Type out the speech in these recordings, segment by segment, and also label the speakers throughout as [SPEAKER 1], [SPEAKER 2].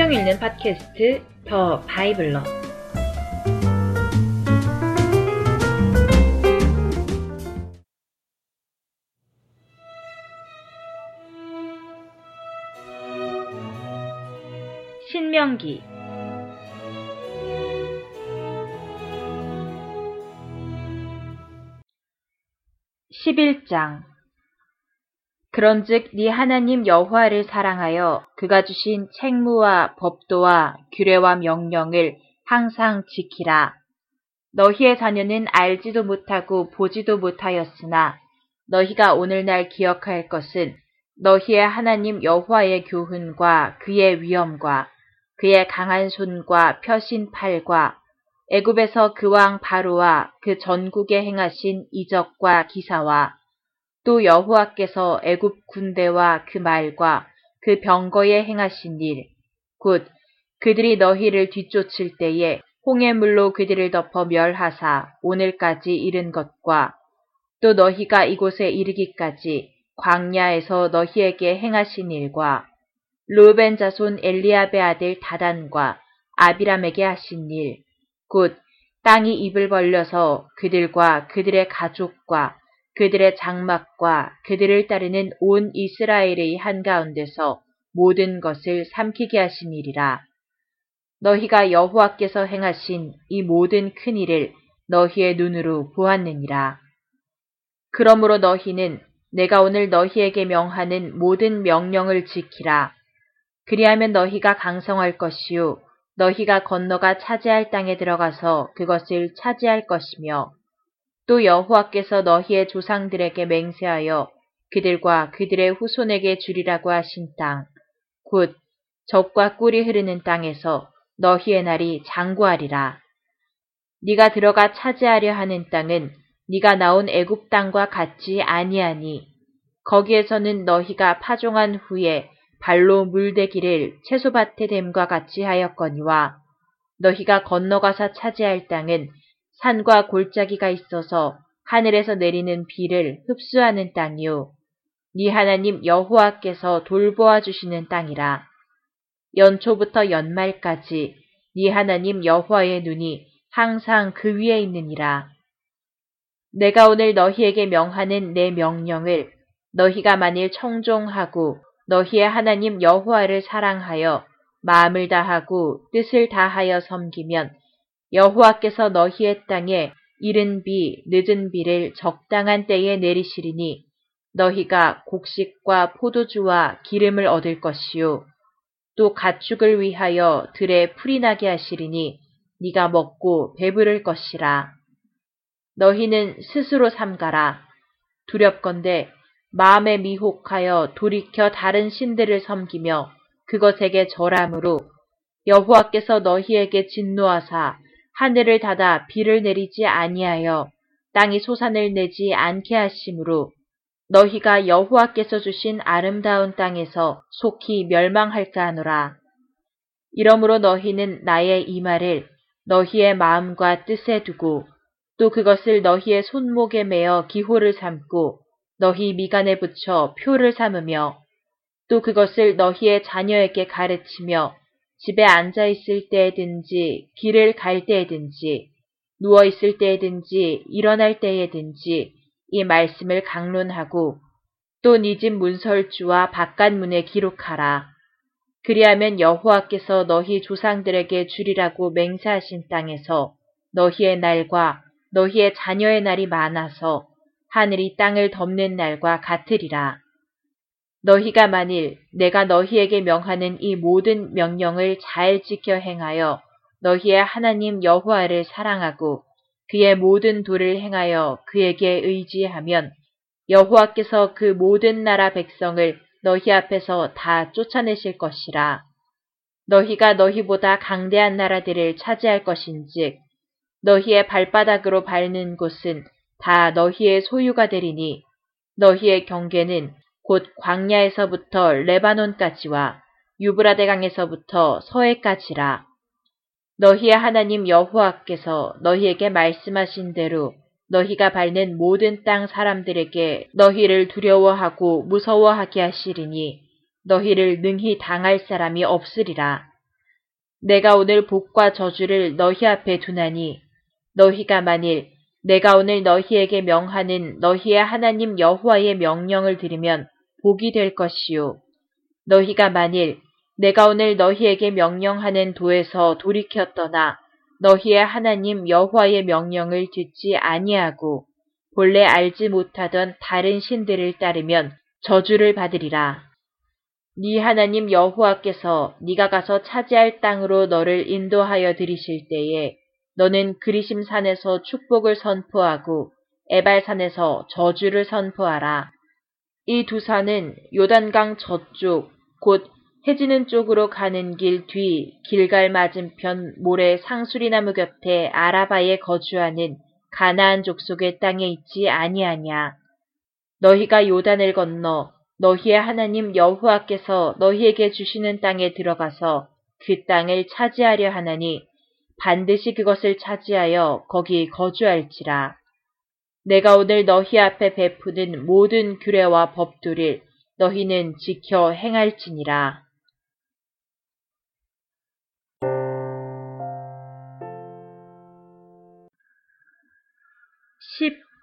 [SPEAKER 1] 성경 읽는 팟캐스트 더 바이블러. 신명기. 11장 그런즉 네 하나님 여호와를 사랑하여 그가 주신 책무와 법도와 규례와 명령을 항상 지키라. 너희의 자녀는 알지도 못하고 보지도 못하였으나 너희가 오늘날 기억할 것은 너희의 하나님 여호와의 교훈과 그의 위엄과 그의 강한 손과 펴신 팔과 애굽에서 그 왕 바로와 그 전국에 행하신 이적과 기사와 또 여호와께서 애굽 군대와 그 말과 그 병거에 행하신 일, 곧 그들이 너희를 뒤쫓을 때에 홍해물로 그들을 덮어 멸하사 오늘까지 이른 것과 또 너희가 이곳에 이르기까지 광야에서 너희에게 행하신 일과 루벤 자손 엘리압의 아들 다단과 아비람에게 하신 일, 곧 땅이 입을 벌려서 그들과 그들의 가족과 그들의 장막과 그들을 따르는 온 이스라엘의 한가운데서 모든 것을 삼키게 하신 일이라. 너희가 여호와께서 행하신 이 모든 큰 일을 너희의 눈으로 보았느니라. 그러므로 너희는 내가 오늘 너희에게 명하는 모든 명령을 지키라. 그리하면 너희가 강성할 것이요 너희가 건너가 차지할 땅에 들어가서 그것을 차지할 것이며 또 여호와께서 너희의 조상들에게 맹세하여 그들과 그들의 후손에게 주리라고 하신 땅, 곧 적과 꿀이 흐르는 땅에서 너희의 날이 장구하리라. 네가 들어가 차지하려 하는 땅은 네가 나온 애굽 땅과 같지 아니하니 거기에서는 너희가 파종한 후에 발로 물대기를 채소밭에 됨과 같이 하였거니와 너희가 건너가서 차지할 땅은 산과 골짜기가 있어서 하늘에서 내리는 비를 흡수하는 땅이요. 네 하나님 여호와께서 돌보아 주시는 땅이라. 연초부터 연말까지 네 하나님 여호와의 눈이 항상 그 위에 있느니라. 내가 오늘 너희에게 명하는 내 명령을 너희가 만일 청종하고 너희의 하나님 여호와를 사랑하여 마음을 다하고 뜻을 다하여 섬기면 여호와께서 너희의 땅에 이른 비, 늦은 비를 적당한 때에 내리시리니 너희가 곡식과 포도주와 기름을 얻을 것이요. 또 가축을 위하여 들에 풀이 나게 하시리니 네가 먹고 배부를 것이라. 너희는 스스로 삼가라. 두렵건대 마음에 미혹하여 돌이켜 다른 신들을 섬기며 그것에게 절함으로 여호와께서 너희에게 진노하사 하늘을 닫아 비를 내리지 아니하여 땅이 소산을 내지 않게 하심으로 너희가 여호와께서 주신 아름다운 땅에서 속히 멸망할까 하노라. 이러므로 너희는 나의 이 말을 너희의 마음과 뜻에 두고 또 그것을 너희의 손목에 매어 기호를 삼고 너희 미간에 붙여 표를 삼으며 또 그것을 너희의 자녀에게 가르치며 집에 앉아 있을 때에든지 길을 갈 때에든지 누워 있을 때에든지 일어날 때에든지 이 말씀을 강론하고 또 네 집 문설주와 바깥문에 기록하라. 그리하면 여호와께서 너희 조상들에게 주리라고 맹세하신 땅에서 너희의 날과 너희의 자녀의 날이 많아서 하늘이 땅을 덮는 날과 같으리라. 너희가 만일 내가 너희에게 명하는 이 모든 명령을 잘 지켜 행하여 너희의 하나님 여호와를 사랑하고 그의 모든 도를 행하여 그에게 의지하면 여호와께서 그 모든 나라 백성을 너희 앞에서 다 쫓아내실 것이라. 너희가 너희보다 강대한 나라들을 차지할 것인즉 너희의 발바닥으로 밟는 곳은 다 너희의 소유가 되리니 너희의 경계는 곧 광야에서부터 레바논까지와 유브라데 강에서부터 서해까지라. 너희의 하나님 여호와께서 너희에게 말씀하신 대로 너희가 밟는 모든 땅 사람들에게 너희를 두려워하고 무서워하게 하시리니 너희를 능히 당할 사람이 없으리라. 내가 오늘 복과 저주를 너희 앞에 두나니 너희가 만일 내가 오늘 너희에게 명하는 너희의 하나님 여호와의 명령을 들으면 복이 될 것이요 너희가 만일 내가 오늘 너희에게 명령하는 도에서 돌이켜 떠나 너희의 하나님 여호와의 명령을 듣지 아니하고 본래 알지 못하던 다른 신들을 따르면 저주를 받으리라. 네 하나님 여호와께서 네가 가서 차지할 땅으로 너를 인도하여 들이실 때에 너는 그리심 산에서 축복을 선포하고 에발산에서 저주를 선포하라. 이 두 산은 요단강 저쪽 곧 해지는 쪽으로 가는 길 뒤 길갈 맞은편 모래 상수리 나무 곁에 아라바에 거주하는 가나안 족속의 땅에 있지 아니하냐. 너희가 요단을 건너 너희의 하나님 여호와께서 너희에게 주시는 땅에 들어가서 그 땅을 차지하려 하나니 반드시 그것을 차지하여 거기 거주할지라. 내가 오늘 너희 앞에 베푸는 모든 규례와 법도를 너희는 지켜 행할지니라.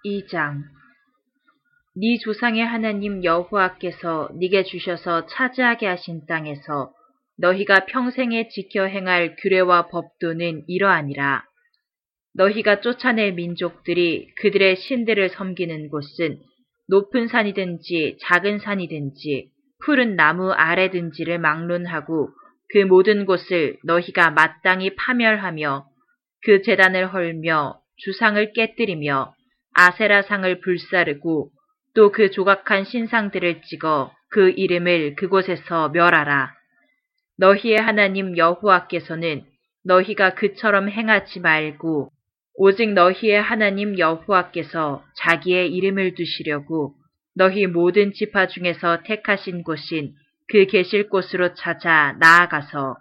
[SPEAKER 1] 12장 네 조상의 하나님 여호와께서 네게 주셔서 차지하게 하신 땅에서 너희가 평생에 지켜 행할 규례와 법도는 이러하니라. 너희가 쫓아낼 민족들이 그들의 신들을 섬기는 곳은 높은 산이든지 작은 산이든지 푸른 나무 아래든지를 막론하고 그 모든 곳을 너희가 마땅히 파멸하며 그 재단을 헐며 주상을 깨뜨리며 아세라상을 불사르고 또 그 조각한 신상들을 찍어 그 이름을 그곳에서 멸하라. 너희의 하나님 여호와께서는 너희가 그처럼 행하지 말고 오직 너희의 하나님 여호와께서 자기의 이름을 두시려고 너희 모든 지파 중에서 택하신 곳인 그 계실 곳으로 찾아 나아가서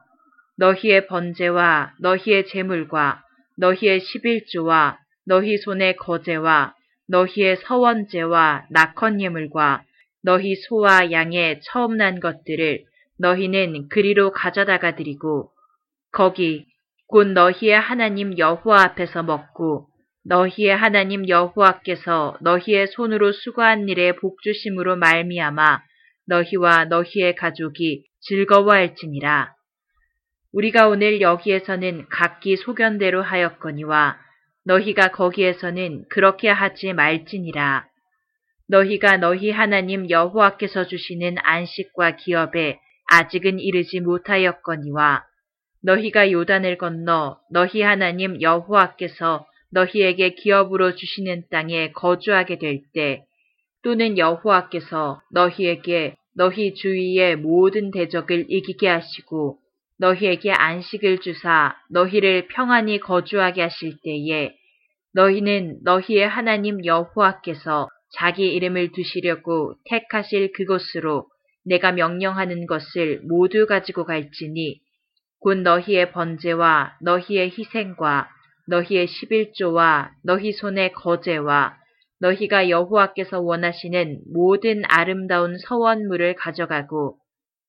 [SPEAKER 1] 너희의 번제와 너희의 제물과 너희의 십일조와 너희 손의 거제와 너희의 서원제와 낙헌 예물과 너희 소와 양의 처음 난 것들을 너희는 그리로 가져다가 드리고 거기 곧 너희의 하나님 여호와 앞에서 먹고 너희의 하나님 여호와께서 너희의 손으로 수고한 일에 복주심으로 말미암아 너희와 너희의 가족이 즐거워할지니라. 우리가 오늘 여기에서는 각기 소견대로 하였거니와 너희가 거기에서는 그렇게 하지 말지니라. 너희가 너희 하나님 여호와께서 주시는 안식과 기업에 아직은 이르지 못하였거니와 너희가 요단을 건너 너희 하나님 여호와께서 너희에게 기업으로 주시는 땅에 거주하게 될 때 또는 여호와께서 너희에게 너희 주위의 모든 대적을 이기게 하시고 너희에게 안식을 주사 너희를 평안히 거주하게 하실 때에 너희는 너희의 하나님 여호와께서 자기 이름을 두시려고 택하실 그곳으로 내가 명령하는 것을 모두 가지고 갈지니 곧 너희의 번제와 너희의 희생과 너희의 십일조와 너희 손의 거제와 너희가 여호와께서 원하시는 모든 아름다운 서원물을 가져가고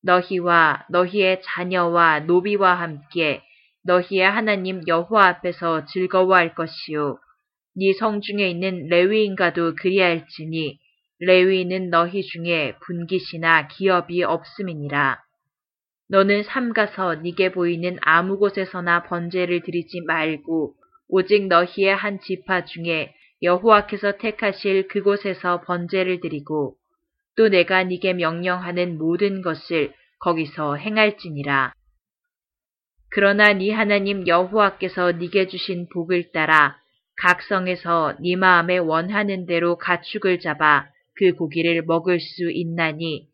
[SPEAKER 1] 너희와 너희의 자녀와 노비와 함께 너희의 하나님 여호와 앞에서 즐거워할 것이요 네 성중에 있는 레위인과도 그리할지니 레위인은 너희 중에 분깃이나 기업이 없음이니라. 너는 삼가서 네게 보이는 아무 곳에서나 번제를 드리지 말고 오직 너희의 한 지파 중에 여호와께서 택하실 그곳에서 번제를 드리고 또 내가 네게 명령하는 모든 것을 거기서 행할지니라. 그러나 네 하나님 여호와께서 네게 주신 복을 따라 각 성에서 네 마음에 원하는 대로 가축을 잡아 그 고기를 먹을 수 있나니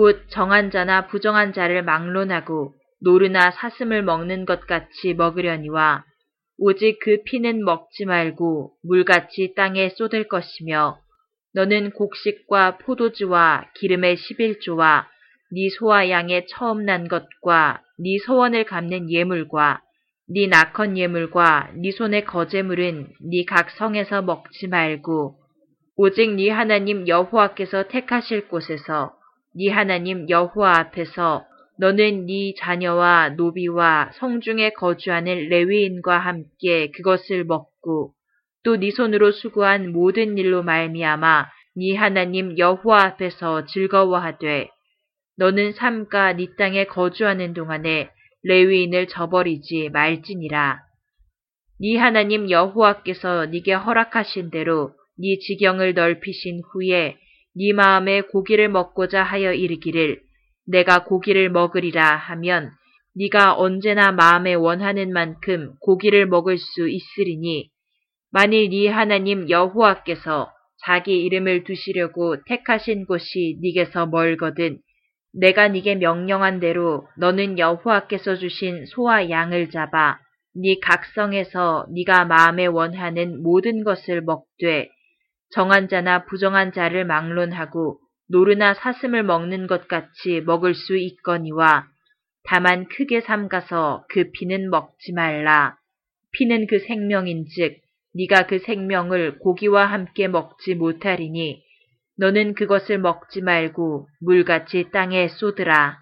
[SPEAKER 1] 곧 정한 자나 부정한 자를 막론하고 노르나 사슴을 먹는 것 같이 먹으려니와 오직 그 피는 먹지 말고 물같이 땅에 쏟을 것이며 너는 곡식과 포도주와 기름의 십일조와 네 소와 양의 처음 난 것과 네 소원을 갚는 예물과 네 낙헌 예물과 네 손의 거제물은 네 각 성에서 먹지 말고 오직 네 하나님 여호와께서 택하실 곳에서 네 하나님 여호와 앞에서 너는 네 자녀와 노비와 성중에 거주하는 레위인과 함께 그것을 먹고 또 네 손으로 수고한 모든 일로 말미암아 네 하나님 여호와 앞에서 즐거워하되 너는 삼가 네 땅에 거주하는 동안에 레위인을 저버리지 말지니라. 네 하나님 여호와께서 네게 허락하신 대로 네 지경을 넓히신 후에 네 마음에 고기를 먹고자 하여 이르기를 내가 고기를 먹으리라 하면 네가 언제나 마음에 원하는 만큼 고기를 먹을 수 있으리니 만일 네 하나님 여호와께서 자기 이름을 두시려고 택하신 곳이 네게서 멀거든 내가 네게 명령한 대로 너는 여호와께서 주신 소와 양을 잡아 네 각성에서 네가 마음에 원하는 모든 것을 먹되 정한 자나 부정한 자를 막론하고 노르나 사슴을 먹는 것 같이 먹을 수 있거니와 다만 크게 삼가서 그 피는 먹지 말라. 피는 그 생명인즉 네가 그 생명을 고기와 함께 먹지 못하리니 너는 그것을 먹지 말고 물같이 땅에 쏟으라.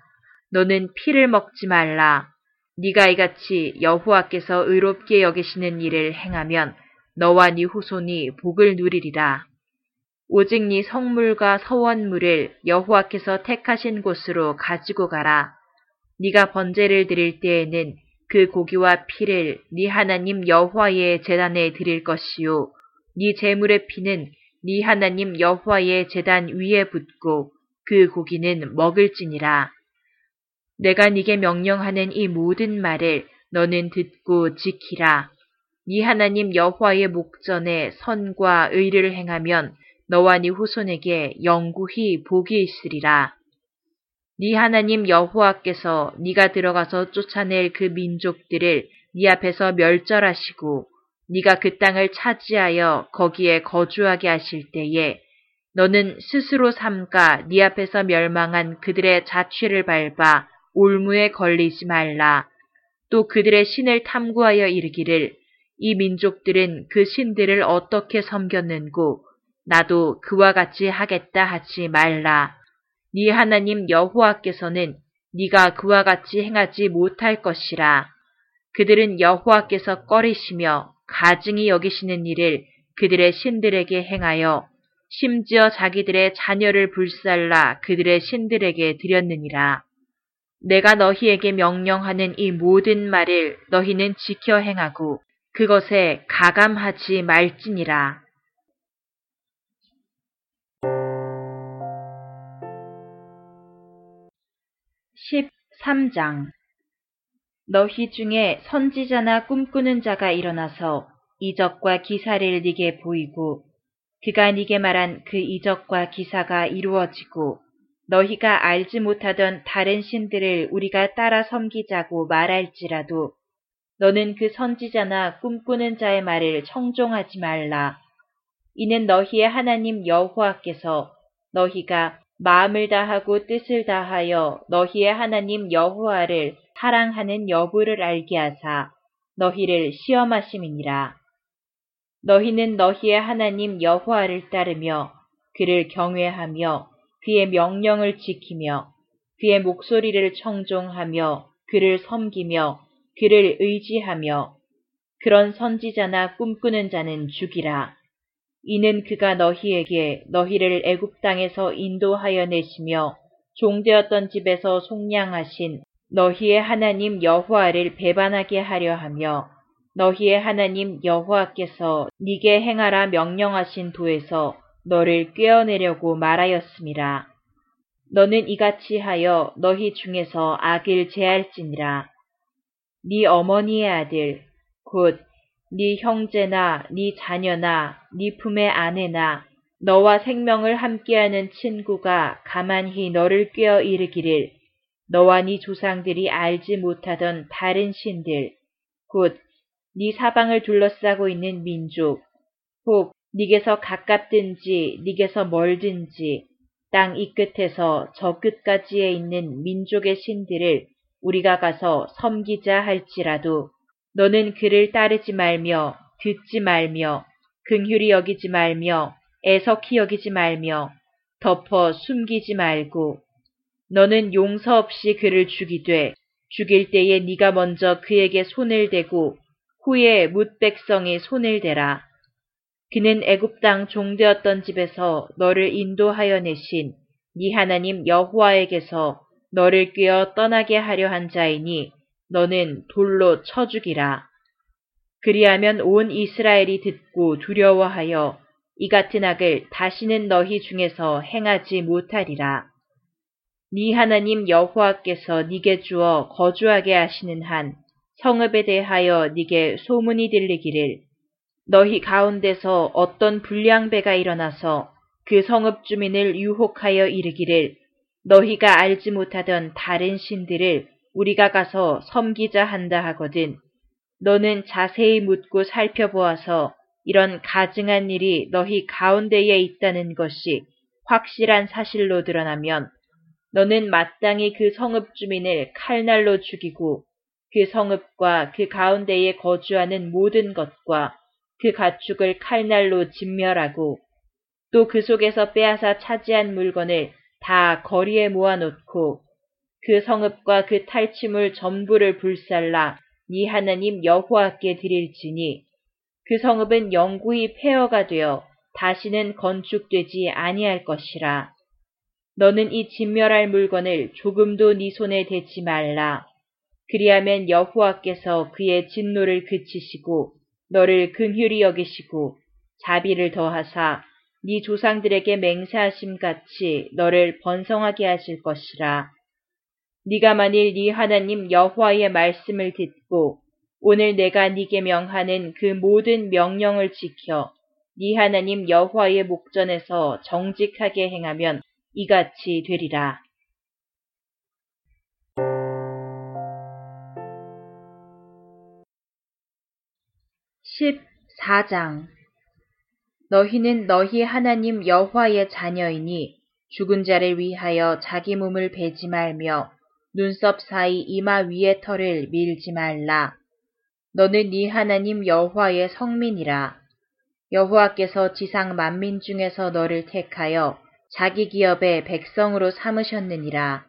[SPEAKER 1] 너는 피를 먹지 말라. 네가 이같이 여호와께서 의롭게 여기시는 일을 행하면 너와 네 후손이 복을 누리리라. 오직 네 성물과 서원물을 여호와께서 택하신 곳으로 가지고 가라. 네가 번제를 드릴 때에는 그 고기와 피를 네 하나님 여호와의 제단에 드릴 것이요 네 제물의 피는 네 하나님 여호와의 제단 위에 붓고 그 고기는 먹을지니라. 내가 네게 명령하는 이 모든 말을 너는 듣고 지키라. 네 하나님 여호와의 목전에 선과 의를 행하면 너와 네 후손에게 영구히 복이 있으리라. 네 하나님 여호와께서 네가 들어가서 쫓아낼 그 민족들을 네 앞에서 멸절하시고 네가 그 땅을 차지하여 거기에 거주하게 하실 때에 너는 스스로 삼가 네 앞에서 멸망한 그들의 자취를 밟아 올무에 걸리지 말라. 또 그들의 신을 탐구하여 이르기를 이 민족들은 그 신들을 어떻게 섬겼는고 나도 그와 같이 하겠다 하지 말라. 네 하나님 여호와께서는 네가 그와 같이 행하지 못할 것이라. 그들은 여호와께서 꺼리시며 가증히 여기시는 일을 그들의 신들에게 행하여 심지어 자기들의 자녀를 불살라 그들의 신들에게 드렸느니라. 내가 너희에게 명령하는 이 모든 말을 너희는 지켜 행하고 그것에 가감하지 말지니라. 13장 너희 중에 선지자나 꿈꾸는 자가 일어나서 이적과 기사를 네게 보이고 그가 네게 말한 그 이적과 기사가 이루어지고 너희가 알지 못하던 다른 신들을 우리가 따라 섬기자고 말할지라도 너는 그 선지자나 꿈꾸는 자의 말을 청종하지 말라. 이는 너희의 하나님 여호와께서 너희가 마음을 다하고 뜻을 다하여 너희의 하나님 여호와를 사랑하는 여부를 알게 하사 너희를 시험하심이니라. 너희는 너희의 하나님 여호와를 따르며 그를 경외하며 그의 명령을 지키며 그의 목소리를 청종하며 그를 섬기며 그를 의지하며 그런 선지자나 꿈꾸는 자는 죽이라. 이는 그가 너희에게 너희를 애굽 땅에서 인도하여 내시며 종되었던 집에서 속량하신 너희의 하나님 여호와를 배반하게 하려 하며 너희의 하나님 여호와께서 네게 행하라 명령하신 도에서 너를 꿰어내려고 말하였습니다. 너는 이같이 하여 너희 중에서 악을 제할지니라. 네 어머니의 아들 곧 네 형제나 네 자녀나 네 품의 아내나 너와 생명을 함께하는 친구가 가만히 너를 꿰어 이르기를 너와 네 조상들이 알지 못하던 다른 신들 곧 네 사방을 둘러싸고 있는 민족 혹 네게서 가깝든지 네게서 멀든지 땅 이 끝에서 저 끝까지에 있는 민족의 신들을 우리가 가서 섬기자 할지라도 너는 그를 따르지 말며 듣지 말며 긍휼히 여기지 말며 애석히 여기지 말며 덮어 숨기지 말고 너는 용서 없이 그를 죽이되 죽일 때에 네가 먼저 그에게 손을 대고 후에 뭇 백성이 손을 대라. 그는 애굽 땅 종되었던 집에서 너를 인도하여 내신 네 하나님 여호와에게서 너를 꿰어 떠나게 하려 한 자이니 너는 돌로 쳐 죽이라. 그리하면 온 이스라엘이 듣고 두려워하여 이 같은 악을 다시는 너희 중에서 행하지 못하리라. 네 하나님 여호와께서 네게 주어 거주하게 하시는 한 성읍에 대하여 네게 소문이 들리기를 너희 가운데서 어떤 불량배가 일어나서 그 성읍 주민을 유혹하여 이르기를 너희가 알지 못하던 다른 신들을 우리가 가서 섬기자 한다 하거든. 너는 자세히 묻고 살펴보아서 이런 가증한 일이 너희 가운데에 있다는 것이 확실한 사실로 드러나면 너는 마땅히 그 성읍 주민을 칼날로 죽이고 그 성읍과 그 가운데에 거주하는 모든 것과 그 가축을 칼날로 진멸하고 또 그 속에서 빼앗아 차지한 물건을 다 거리에 모아놓고 그 성읍과 그 탈취물 전부를 불살라 네 하나님 여호와께 드릴지니 그 성읍은 영구히 폐허가 되어 다시는 건축되지 아니할 것이라. 너는 이 진멸할 물건을 조금도 네 손에 대지 말라. 그리하면 여호와께서 그의 진노를 그치시고 너를 긍휼히 여기시고 자비를 더하사 네 조상들에게 맹세하심 같이 너를 번성하게 하실 것이라. 네가 만일 네 하나님 여호와의 말씀을 듣고 오늘 내가 네게 명하는 그 모든 명령을 지켜 네 하나님 여호와의 목전에서 정직하게 행하면 이같이 되리라. 1 4장 너희는 너희 하나님 여호와의 자녀이니 죽은 자를 위하여 자기 몸을 베지 말며 눈썹 사이 이마 위의 털을 밀지 말라. 너는 네 하나님 여호와의 성민이라. 여호와께서 지상 만민 중에서 너를 택하여 자기 기업의 백성으로 삼으셨느니라.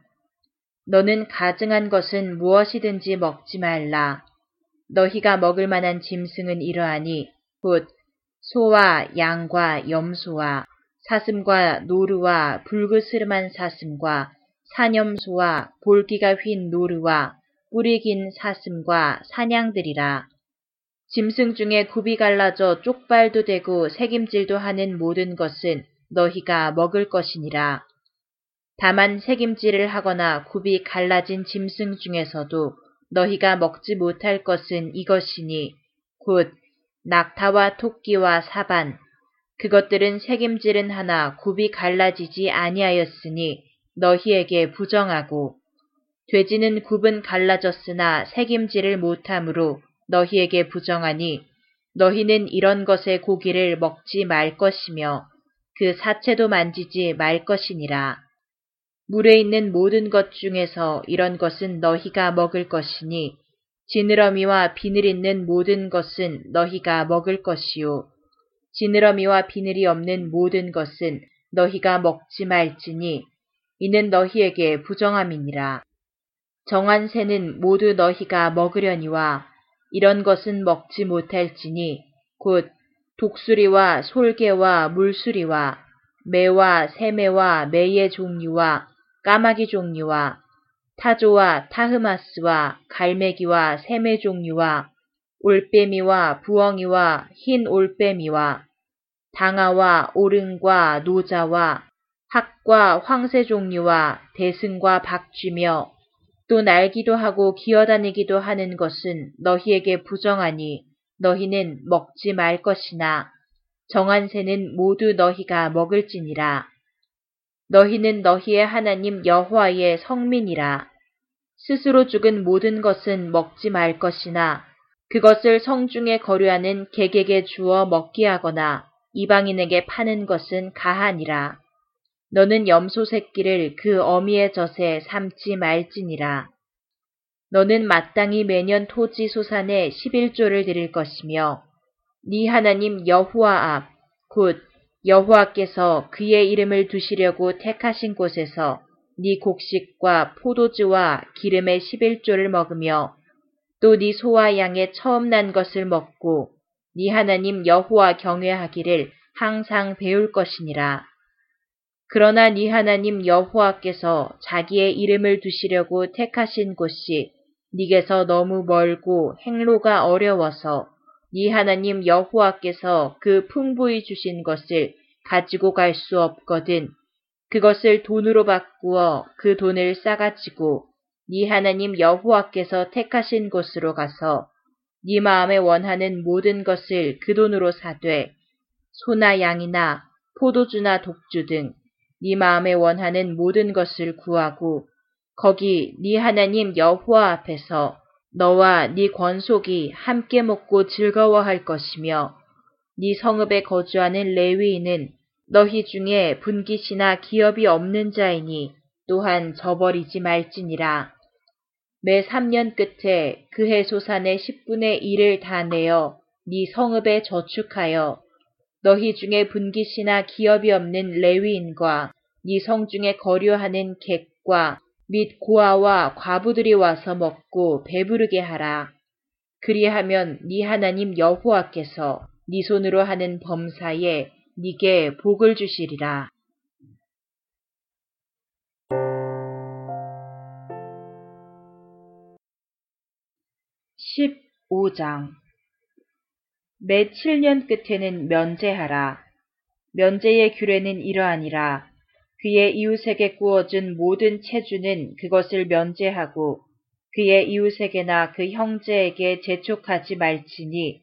[SPEAKER 1] 너는 가증한 것은 무엇이든지 먹지 말라. 너희가 먹을 만한 짐승은 이러하니 곧 소와 양과 염소와 사슴과 노루와 불그스름한 사슴과 사념소와 볼기가 휜 노루와 뿌리 긴 사슴과 사냥들이라. 짐승 중에 굽이 갈라져 쪽발도 되고 새김질도 하는 모든 것은 너희가 먹을 것이니라. 다만 새김질을 하거나 굽이 갈라진 짐승 중에서도 너희가 먹지 못할 것은 이것이니 곧 낙타와 토끼와 사반 그것들은 새김질은 하나 굽이 갈라지지 아니하였으니 너희에게 부정하고 돼지는 굽은 갈라졌으나 새김질을 못하므로 너희에게 부정하니 너희는 이런 것의 고기를 먹지 말 것이며 그 사체도 만지지 말 것이니라. 물에 있는 모든 것 중에서 이런 것은 너희가 먹을 것이니 지느러미와 비늘 있는 모든 것은 너희가 먹을 것이요. 지느러미와 비늘이 없는 모든 것은 너희가 먹지 말지니 이는 너희에게 부정함이니라. 정한 새는 모두 너희가 먹으려니와 이런 것은 먹지 못할지니 곧 독수리와 솔개와 물수리와 매와 새매와 매의 종류와 까마귀 종류와 타조와 타흐마스와 갈매기와 새매 종류와 올빼미와 부엉이와 흰 올빼미와 당아와 오름과 노자와 학과 황새 종류와 대승과 박쥐며 또 날기도 하고 기어다니기도 하는 것은 너희에게 부정하니 너희는 먹지 말 것이나 정한 새는 모두 너희가 먹을지니라. 너희는 너희의 하나님 여호와의 성민이라. 스스로 죽은 모든 것은 먹지 말 것이나 그것을 성중에 거류하는 객에게 주어 먹게 하거나 이방인에게 파는 것은 가하니라. 너는 염소 새끼를 그 어미의 젖에 삼지 말지니라. 너는 마땅히 매년 토지 소산에 11조를 드릴 것이며 네 하나님 여호와 앞, 곧 여호와께서 그의 이름을 두시려고 택하신 곳에서 네 곡식과 포도주와 기름의 11조를 먹으며 또 네 소와 양의 처음 난 것을 먹고 네 하나님 여호와 경외하기를 항상 배울 것이니라. 그러나 네 하나님 여호와께서 자기의 이름을 두시려고 택하신 곳이 네게서 너무 멀고 행로가 어려워서 네 하나님 여호와께서 그 풍부히 주신 것을 가지고 갈 수 없거든 그것을 돈으로 바꾸어 그 돈을 싸가지고 네 하나님 여호와께서 택하신 곳으로 가서 네 마음에 원하는 모든 것을 그 돈으로 사되 소나 양이나 포도주나 독주 등 네 마음에 원하는 모든 것을 구하고 거기 네 하나님 여호와 앞에서 너와 네 권속이 함께 먹고 즐거워할 것이며 네 성읍에 거주하는 레위인은 너희 중에 분깃이나 기업이 없는 자이니 또한 저버리지 말지니라. 매 3년 끝에 그해 소산의 10분의 1을 다 내어 네 성읍에 저축하여 너희 중에 분깃이나 기업이 없는 레위인과 네 성 중에 거류하는 객과 및 고아와 과부들이 와서 먹고 배부르게 하라. 그리하면 네 하나님 여호와께서 네 손으로 하는 범사에 네게 복을 주시리라. 15장 매 7년 끝에는 면제하라. 면제의 규례는 이러하니라. 그의 이웃에게 구워준 모든 체주는 그것을 면제하고 그의 이웃에게나 그 형제에게 재촉하지 말지니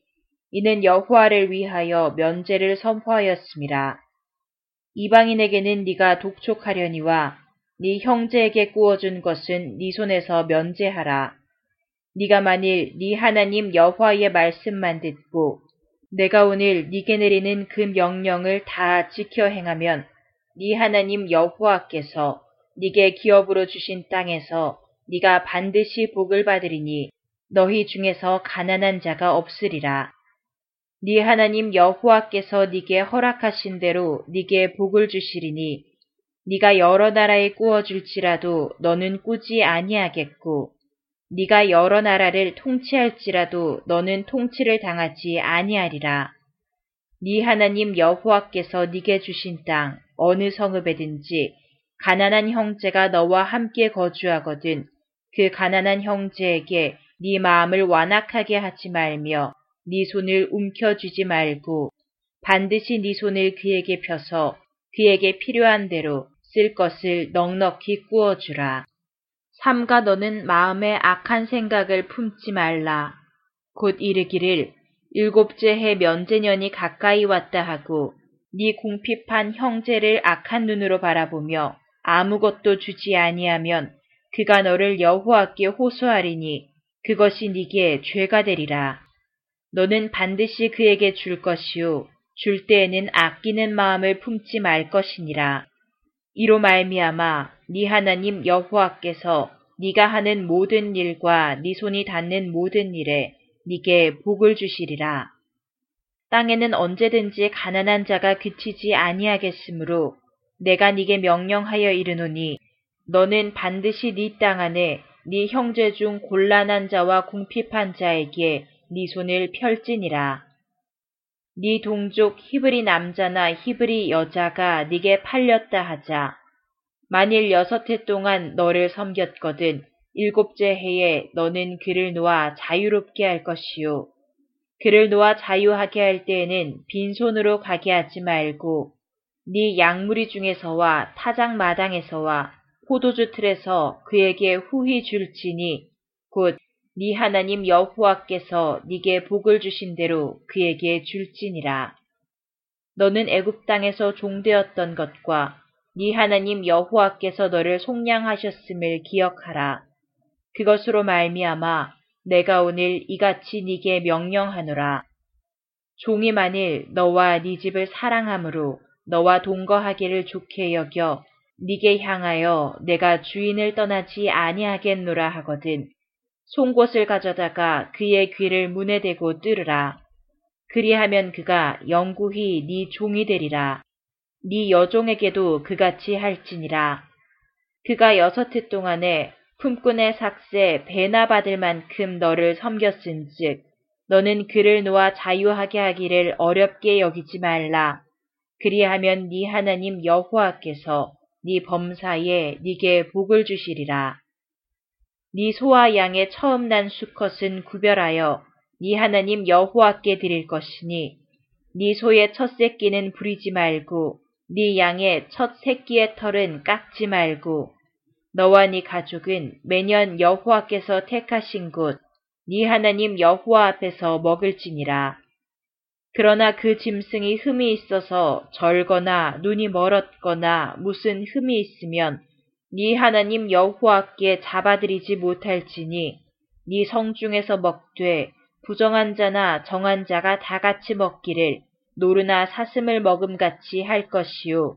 [SPEAKER 1] 이는 여호와를 위하여 면제를 선포하였습니다. 이방인에게는 네가 독촉하려니와 네 형제에게 구워준 것은 네 손에서 면제하라. 네가 만일 네 하나님 여호와의 말씀만 듣고 내가 오늘 네게 내리는 그 명령을 다 지켜 행하면 네 하나님 여호와께서 네게 기업으로 주신 땅에서 네가 반드시 복을 받으리니 너희 중에서 가난한 자가 없으리라. 네 하나님 여호와께서 네게 허락하신 대로 네게 복을 주시리니 네가 여러 나라에 꾸어 줄지라도 너는 꾸지 아니하겠고 네가 여러 나라를 통치할지라도 너는 통치를 당하지 아니하리라. 네 하나님 여호와께서 네게 주신 땅 어느 성읍에든지 가난한 형제가 너와 함께 거주하거든 그 가난한 형제에게 네 마음을 완악하게 하지 말며 네 손을 움켜쥐지 말고 반드시 네 손을 그에게 펴서 그에게 필요한 대로 쓸 것을 넉넉히 꾸어주라. 삼가 너는 마음에 악한 생각을 품지 말라. 곧 이르기를 일곱째 해 면제년이 가까이 왔다 하고 네 궁핍한 형제를 악한 눈으로 바라보며 아무것도 주지 아니하면 그가 너를 여호와께 호소하리니 그것이 네게 죄가 되리라. 너는 반드시 그에게 줄 것이요 줄 때에는 아끼는 마음을 품지 말 것이니라. 이로 말미암아 네 하나님 여호와께서 네가 하는 모든 일과 네 손이 닿는 모든 일에 네게 복을 주시리라. 땅에는 언제든지 가난한 자가 그치지 아니하겠으므로 내가 네게 명령하여 이르노니 너는 반드시 네 땅 안에 네 형제 중 곤란한 자와 궁핍한 자에게 네 손을 펼지니라. 네 동족 히브리 남자나 히브리 여자가 네게 팔렸다 하자. 만일 여섯 해 동안 너를 섬겼거든 일곱째 해에 너는 그를 놓아 자유롭게 할 것이요. 그를 놓아 자유하게 할 때에는 빈손으로 가게 하지 말고 네 양무리 중에서와 타작 마당에서와 포도주 틀에서 그에게 후히 줄지니 곧 네 하나님 여호와께서 네게 복을 주신 대로 그에게 줄지니라. 너는 애굽 땅에서 종되었던 것과 네 하나님 여호와께서 너를 속량하셨음을 기억하라. 그것으로 말미암아 내가 오늘 이같이 네게 명령하노라. 종이 만일 너와 네 집을 사랑함으로 너와 동거하기를 좋게 여겨 네게 향하여 내가 주인을 떠나지 아니하겠노라 하거든 송곳을 가져다가 그의 귀를 문에 대고 뚫으라. 그리하면 그가 영구히 네 종이 되리라. 네 여종에게도 그같이 할지니라. 그가 여섯 해 동안에 품꾼의 삭세 배나 받을 만큼 너를 섬겼은즉 너는 그를 놓아 자유하게 하기를 어렵게 여기지 말라. 그리하면 네 하나님 여호와께서 네 범사에 네게 복을 주시리라. 네 소와 양의 처음 난 수컷은 구별하여 네 하나님 여호와께 드릴 것이니 네 소의 첫 새끼는 부리지 말고 네 양의 첫 새끼의 털은 깎지 말고 너와 네 가족은 매년 여호와께서 택하신 곳 네 하나님 여호와 앞에서 먹을지니라. 그러나 그 짐승이 흠이 있어서 절거나 눈이 멀었거나 무슨 흠이 있으면 네 하나님 여호와께 잡아들이지 못할지니 네 성중에서 먹되 부정한 자나 정한 자가 다 같이 먹기를 노르나 사슴을 먹음같이 할 것이요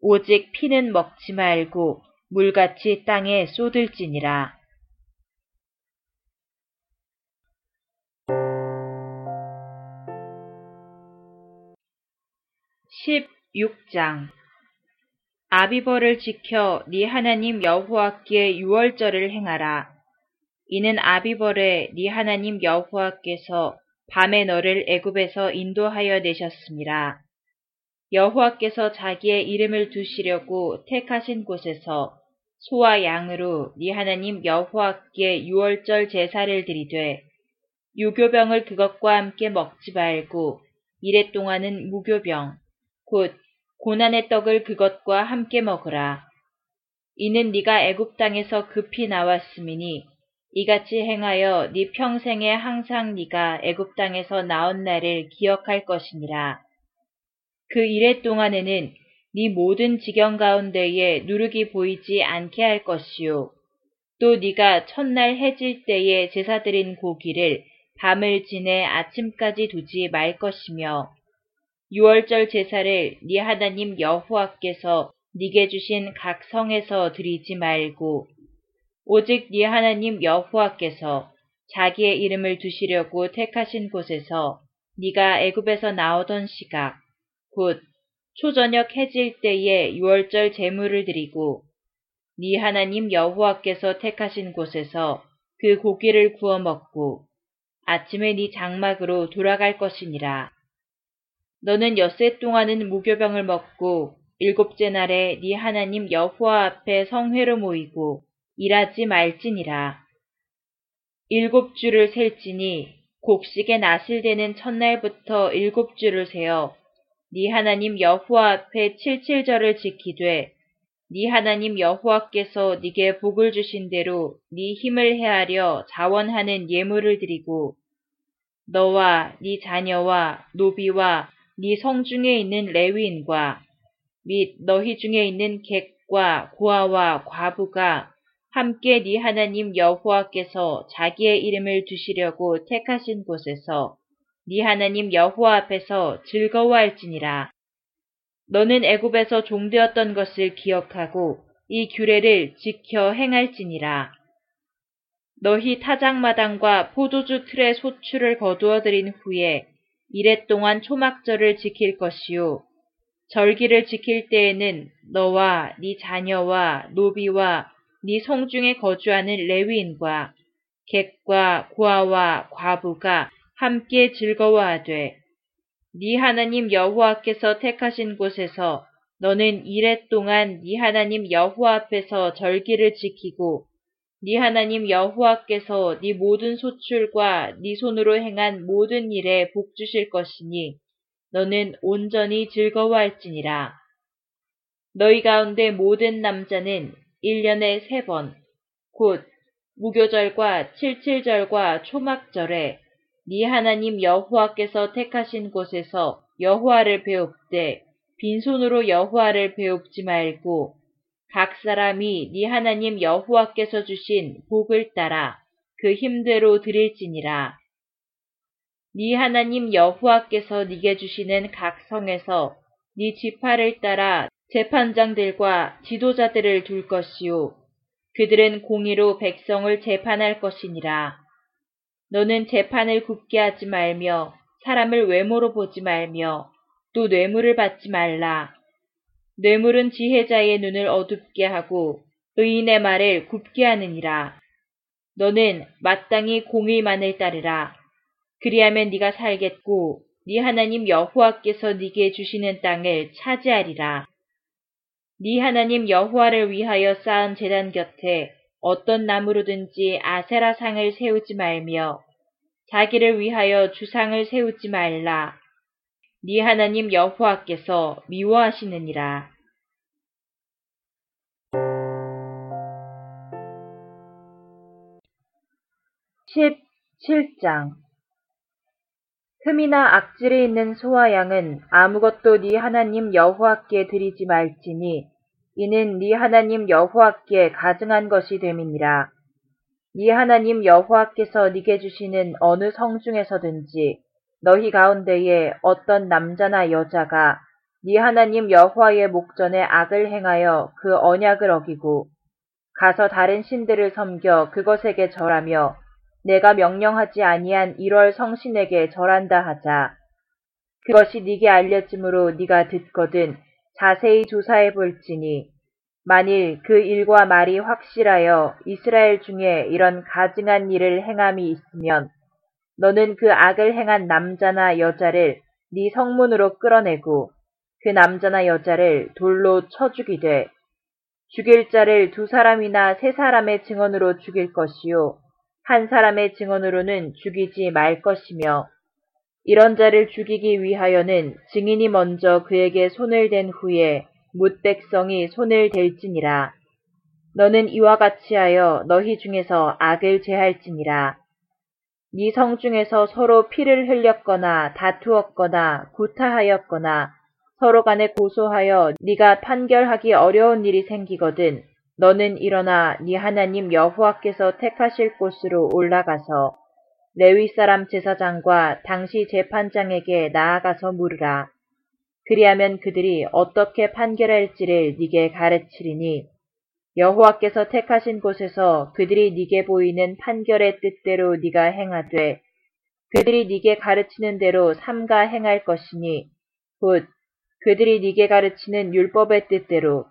[SPEAKER 1] 오직 피는 먹지 말고 물같이 땅에 쏟을지니라. 16장 아비벌을 지켜 네 하나님 여호와께 유월절을 행하라. 이는 아비벌에 네 하나님 여호와께서 밤에 너를 애굽에서 인도하여 내셨습니다. 여호와께서 자기의 이름을 두시려고 택하신 곳에서 소와 양으로 네 하나님 여호와께 유월절 제사를 드리되 유교병을 그것과 함께 먹지 말고 이래 동안은 무교병 곧 고난의 떡을 그것과 함께 먹으라. 이는 네가 애굽 땅에서 급히 나왔음이니 이같이 행하여 네 평생에 항상 네가 애굽 땅에서 나온 날을 기억할 것이니라. 그 이래 동안에는 네 모든 지경 가운데에 누룩이 보이지 않게 할 것이요. 또 네가 첫날 해질 때에 제사 드린 고기를 밤을 지내 아침까지 두지 말 것이며 유월절 제사를 네 하나님 여호와께서 네게 주신 각 성에서 드리지 말고 오직 네 하나님 여호와께서 자기의 이름을 두시려고 택하신 곳에서 네가 애굽에서 나오던 시각 곧 초저녁 해질 때에 유월절 제물을 드리고 네 하나님 여호와께서 택하신 곳에서 그 고기를 구워 먹고 아침에 네 장막으로 돌아갈 것이니라. 너는 엿새 동안은 무교병을 먹고 일곱째 날에 네 하나님 여호와 앞에 성회로 모이고 일하지 말지니라. 일곱 주를 셀지니 곡식에 낫을 되는 첫날부터 일곱 주를 세어 네 하나님 여호와 앞에 칠칠절을 지키되 네 하나님 여호와께서 네게 복을 주신 대로 네 힘을 헤아려 자원하는 예물을 드리고 너와 네 자녀와 노비와 네 성 중에 있는 레위인과 및 너희 중에 있는 객과 고아와 과부가 함께 네 하나님 여호와께서 자기의 이름을 두시려고 택하신 곳에서 네 하나님 여호와 앞에서 즐거워할지니라. 너는 애굽에서 종되었던 것을 기억하고 이 규례를 지켜 행할지니라. 너희 타작마당과 포도주 틀의 소출을 거두어 들인 후에 이래 동안 초막절을 지킬 것이요. 절기를 지킬 때에는 너와 네 자녀와 노비와 네 성중에 거주하는 레위인과 객과 고아와 과부가 함께 즐거워하되 네 하나님 여호와께서 택하신 곳에서 너는 이래 동안 네 하나님 여호와 앞에서 절기를 지키고 네 하나님 여호와께서 네 모든 소출과 네 손으로 행한 모든 일에 복 주실 것이니 너는 온전히 즐거워할지니라. 너희 가운데 모든 남자는 1년에 세 번, 곧 무교절과 칠칠절과 초막절에 네 하나님 여호와께서 택하신 곳에서 여호와를 배웁되 빈손으로 여호와를 배웁지 말고 각 사람이 네 하나님 여호와께서 주신 복을 따라 그 힘대로 드릴지니라. 네 하나님 여호와께서 네게 주시는 각 성에서 네 지파를 따라 재판장들과 지도자들을 둘 것이요. 그들은 공의로 백성을 재판할 것이니라. 너는 재판을 굽게 하지 말며 사람을 외모로 보지 말며 또 뇌물을 받지 말라. 뇌물은 지혜자의 눈을 어둡게 하고 의인의 말을 굽게 하느니라. 너는 마땅히 공의만을 따르라. 그리하면 네가 살겠고 네 하나님 여호와께서 네게 주시는 땅을 차지하리라. 네 하나님 여호와를 위하여 쌓은 제단 곁에 어떤 나무로든지 아세라상을 세우지 말며 자기를 위하여 주상을 세우지 말라. 네 하나님 여호와께서 미워하시느니라. 17장 흠이나 악질이 있는 소와 양은 아무것도 네 하나님 여호와께 드리지 말지니 이는 네 하나님 여호와께 가증한 것이 됨이니라. 네 하나님 여호와께서 네게 주시는 어느 성 중에서든지 너희 가운데에 어떤 남자나 여자가 네 하나님 여호와의 목전에 악을 행하여 그 언약을 어기고 가서 다른 신들을 섬겨 그것에게 절하며 내가 명령하지 아니한 1월 성신에게 절한다 하자. 그것이 네게 알려짐으로 네가 듣거든 자세히 조사해 볼지니 만일 그 일과 말이 확실하여 이스라엘 중에 이런 가증한 일을 행함이 있으면 너는 그 악을 행한 남자나 여자를 네 성문으로 끌어내고 그 남자나 여자를 돌로 쳐 죽이되 죽일 자를 두 사람이나 세 사람의 증언으로 죽일 것이요 한 사람의 증언으로는 죽이지 말 것이며 이런 자를 죽이기 위하여는 증인이 먼저 그에게 손을 댄 후에 뭇백성이 손을 댈지니라. 너는 이와 같이 하여 너희 중에서 악을 제할지니라. 네성 중에서 서로 피를 흘렸거나 다투었거나 구타하였거나 서로 간에 고소하여 네가 판결하기 어려운 일이 생기거든 너는 일어나 네 하나님 여호와께서 택하실 곳으로 올라가서 레위 사람 제사장과 당시 재판장에게 나아가서 물으라. 그리하면 그들이 어떻게 판결할지를 네게 가르치리니 여호와께서 택하신 곳에서 그들이 네게 보이는 판결의 뜻대로 네가 행하되 그들이 네게 가르치는 대로 삼가 행할 것이니 곧 그들이 네게 가르치는 율법의 뜻대로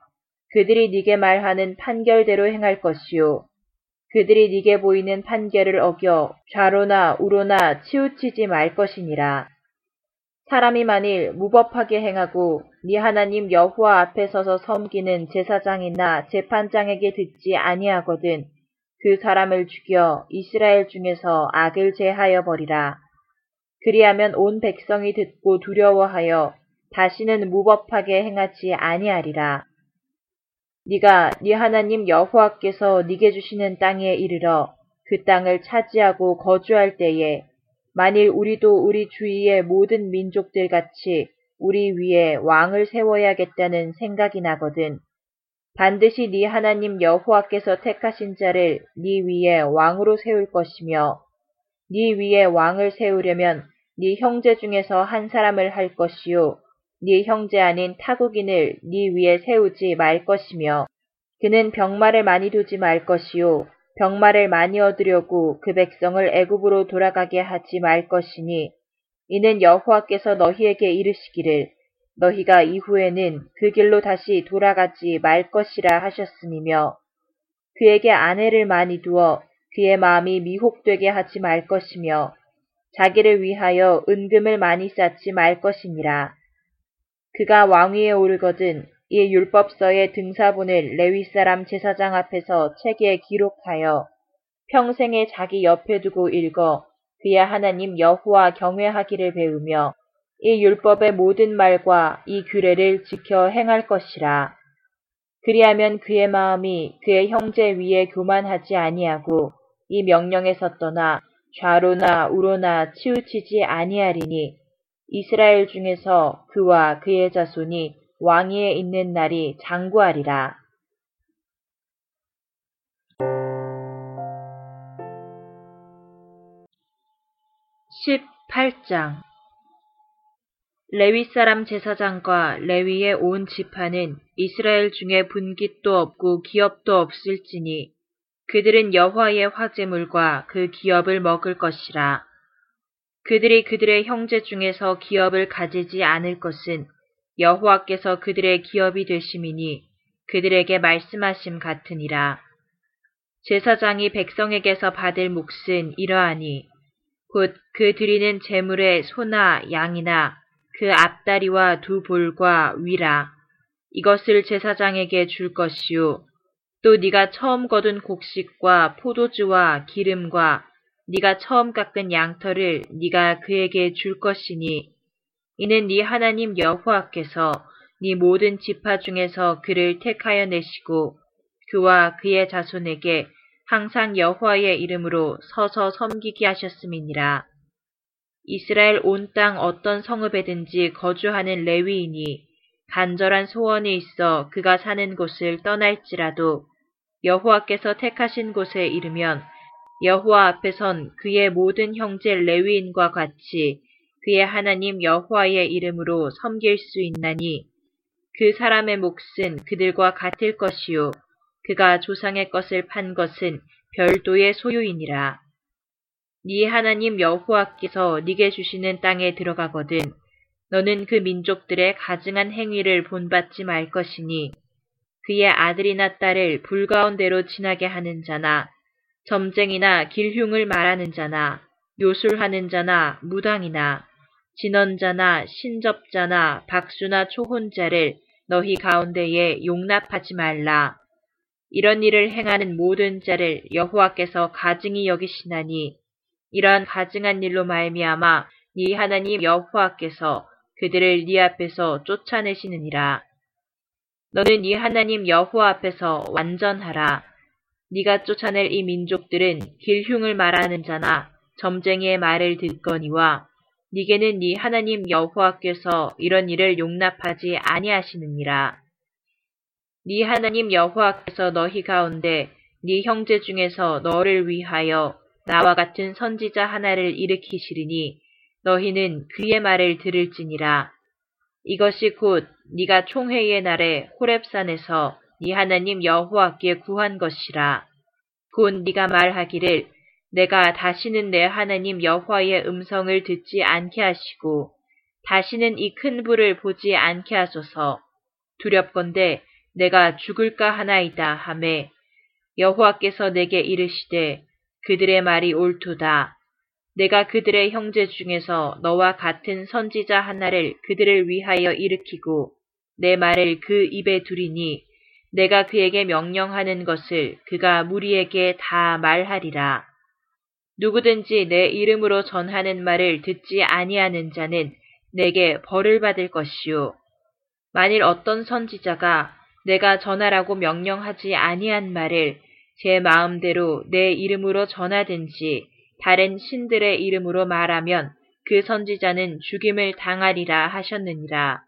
[SPEAKER 1] 그들이 네게 말하는 판결대로 행할 것이요. 그들이 네게 보이는 판결을 어겨 좌로나 우로나 치우치지 말 것이니라. 사람이 만일 무법하게 행하고 네 하나님 여호와 앞에 서서 섬기는 제사장이나 재판장에게 듣지 아니하거든 그 사람을 죽여 이스라엘 중에서 악을 제하여 버리라. 그리하면 온 백성이 듣고 두려워하여 다시는 무법하게 행하지 아니하리라. 네가 네 하나님 여호와께서 네게 주시는 땅에 이르러 그 땅을 차지하고 거주할 때에 만일 우리도 우리 주위의 모든 민족들 같이 우리 위에 왕을 세워야겠다는 생각이 나거든. 반드시 네 하나님 여호와께서 택하신 자를 네 위에 왕으로 세울 것이며 네 위에 왕을 세우려면 네 형제 중에서 한 사람을 할 것이요 네 형제 아닌 타국인을 네 위에 세우지 말 것이며 그는 병마를 많이 두지 말 것이요 병마를 많이 얻으려고 그 백성을 애굽으로 돌아가게 하지 말 것이니 이는 여호와께서 너희에게 이르시기를 너희가 이후에는 그 길로 다시 돌아가지 말 것이라 하셨음이며 그에게 아내를 많이 두어 그의 마음이 미혹되게 하지 말 것이며 자기를 위하여 은금을 많이 쌓지 말 것이니라. 그가 왕위에 오르거든 이 율법서의 등사본을 레위 사람 제사장 앞에서 책에 기록하여 평생에 자기 옆에 두고 읽어 그의 하나님 여호와 경외하기를 배우며 이 율법의 모든 말과 이 규례를 지켜 행할 것이라. 그리하면 그의 마음이 그의 형제 위에 교만하지 아니하고 이 명령에서 떠나 좌로나 우로나 치우치지 아니하리니 이스라엘 중에서 그와 그의 자손이 왕위에 있는 날이 장구하리라. 18장 레위 사람 제사장과 레위의 온 지파는 이스라엘 중에 분깃도 없고 기업도 없을지니 그들은 여호와의 화제물과 그 기업을 먹을 것이라. 그들이 그들의 형제 중에서 기업을 가지지 않을 것은 여호와께서 그들의 기업이 되심이니 그들에게 말씀하심 같으니라. 제사장이 백성에게서 받을 몫은 이러하니 곧 그 드리는 재물의 소나 양이나 그 앞다리와 두 볼과 위라 이것을 제사장에게 줄 것이요 또 네가 처음 거둔 곡식과 포도주와 기름과 네가 처음 깎은 양털을 네가 그에게 줄 것이니 이는 네 하나님 여호와께서 네 모든 지파 중에서 그를 택하여 내시고 그와 그의 자손에게 항상 여호와의 이름으로 서서 섬기게 하셨음이니라. 이스라엘 온 땅 어떤 성읍에든지 거주하는 레위인이 간절한 소원이 있어 그가 사는 곳을 떠날지라도 여호와께서 택하신 곳에 이르면 여호와 앞에선 그의 모든 형제 레위인과 같이 그의 하나님 여호와의 이름으로 섬길 수 있나니 그 사람의 몫은 그들과 같을 것이요 그가 조상의 것을 판 것은 별도의 소유이니라. 네 하나님 여호와께서 네게 주시는 땅에 들어가거든 너는 그 민족들의 가증한 행위를 본받지 말 것이니 그의 아들이나 딸을 불가운데로 지나게 하는 자나 점쟁이나 길흉을 말하는 자나 요술하는 자나 무당이나 진언자나 신접자나 박수나 초혼자를 너희 가운데에 용납하지 말라. 이런 일을 행하는 모든 자를 여호와께서 가증히 여기시나니 이러한 가증한 일로 말미암아 네 하나님 여호와께서 그들을 네 앞에서 쫓아내시느니라. 너는 네 하나님 여호와 앞에서 완전하라. 네가 쫓아낼 이 민족들은 길흉을 말하는 자나 점쟁이의 말을 듣거니와 네게는 네 하나님 여호와께서 이런 일을 용납하지 아니하시느니라. 네 하나님 여호와께서 너희 가운데 네 형제 중에서 너를 위하여 나와 같은 선지자 하나를 일으키시리니 너희는 그의 말을 들을지니라. 이것이 곧 네가 총회의 날에 호렙산에서 네 하나님 여호와께 구한 것이라. 곧 네가 말하기를 내가 다시는 내 하나님 여호와의 음성을 듣지 않게 하시고 다시는 이 큰 불을 보지 않게 하소서. 두렵건대 내가 죽을까 하나이다 하매 여호와께서 내게 이르시되 그들의 말이 옳도다. 내가 그들의 형제 중에서 너와 같은 선지자 하나를 그들을 위하여 일으키고 내 말을 그 입에 두리니 내가 그에게 명령하는 것을 그가 무리에게 다 말하리라. 누구든지 내 이름으로 전하는 말을 듣지 아니하는 자는 내게 벌을 받을 것이요. 만일 어떤 선지자가 내가 전하라고 명령하지 아니한 말을 제 마음대로 내 이름으로 전하든지 다른 신들의 이름으로 말하면 그 선지자는 죽임을 당하리라 하셨느니라.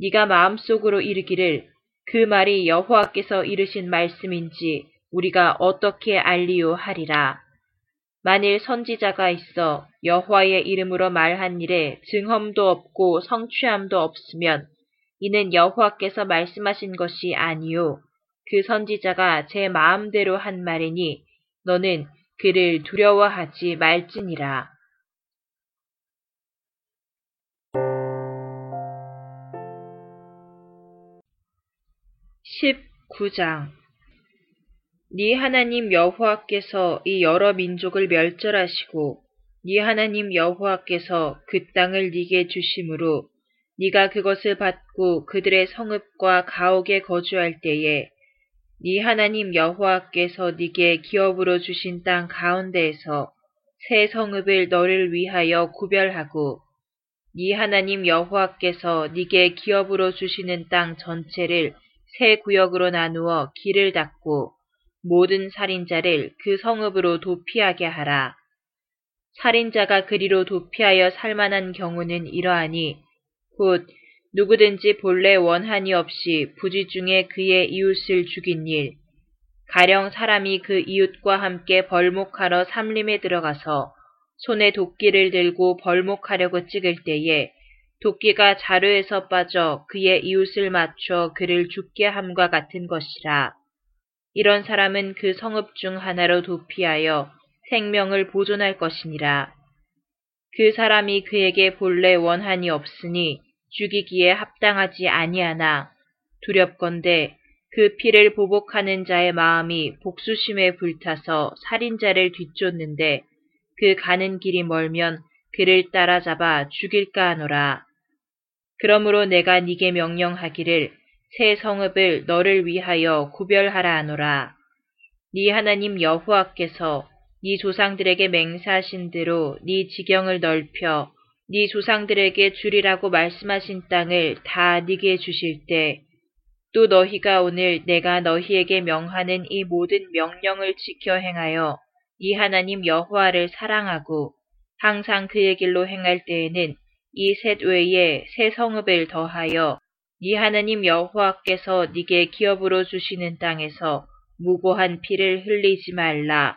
[SPEAKER 1] 네가 마음속으로 이르기를 그 말이 여호와께서 이르신 말씀인지 우리가 어떻게 알리요 하리라. 만일 선지자가 있어 여호와의 이름으로 말한 일에 증험도 없고 성취함도 없으면 이는 여호와께서 말씀하신 것이 아니요 그 선지자가 제 마음대로 한 말이니 너는 그를 두려워하지 말지니라. 1 9장 네 하나님 여호와께서 이 여러 민족을 멸절하시고 네 하나님 여호와께서 그 땅을 네게 주심으로 네가 그것을 받고 그들의 성읍과 가옥에 거주할 때에 네 하나님 여호와께서 네게 기업으로 주신 땅 가운데에서 새 성읍을 너를 위하여 구별하고 네 하나님 여호와께서 네게 기업으로 주시는 땅 전체를 새 구역으로 나누어 길을 닫고 모든 살인자를 그 성읍으로 도피하게 하라. 살인자가 그리로 도피하여 살만한 경우는 이러하니 곧 누구든지 본래 원한이 없이 부지 중에 그의 이웃을 죽인 일, 가령 사람이 그 이웃과 함께 벌목하러 삼림에 들어가서 손에 도끼를 들고 벌목하려고 찍을 때에 도끼가 자루에서 빠져 그의 이웃을 맞춰 그를 죽게 함과 같은 것이라. 이런 사람은 그 성읍 중 하나로 도피하여 생명을 보존할 것이니라. 그 사람이 그에게 본래 원한이 없으니 죽이기에 합당하지 아니하나 두렵건대 그 피를 보복하는 자의 마음이 복수심에 불타서 살인자를 뒤쫓는데 그 가는 길이 멀면 그를 따라잡아 죽일까 하노라. 그러므로 내가 네게 명령하기를 새 성읍을 너를 위하여 구별하라 하노라. 네 하나님 여호와께서 네 조상들에게 맹세하신 대로 네 지경을 넓혀 네 조상들에게 주리라고 말씀하신 땅을 다 네게 주실 때 또 너희가 오늘 내가 너희에게 명하는 이 모든 명령을 지켜 행하여 네 하나님 여호와를 사랑하고 항상 그의 길로 행할 때에는 이 셋 외에 새 성읍을 더하여 네 하나님 여호와께서 네게 기업으로 주시는 땅에서 무고한 피를 흘리지 말라.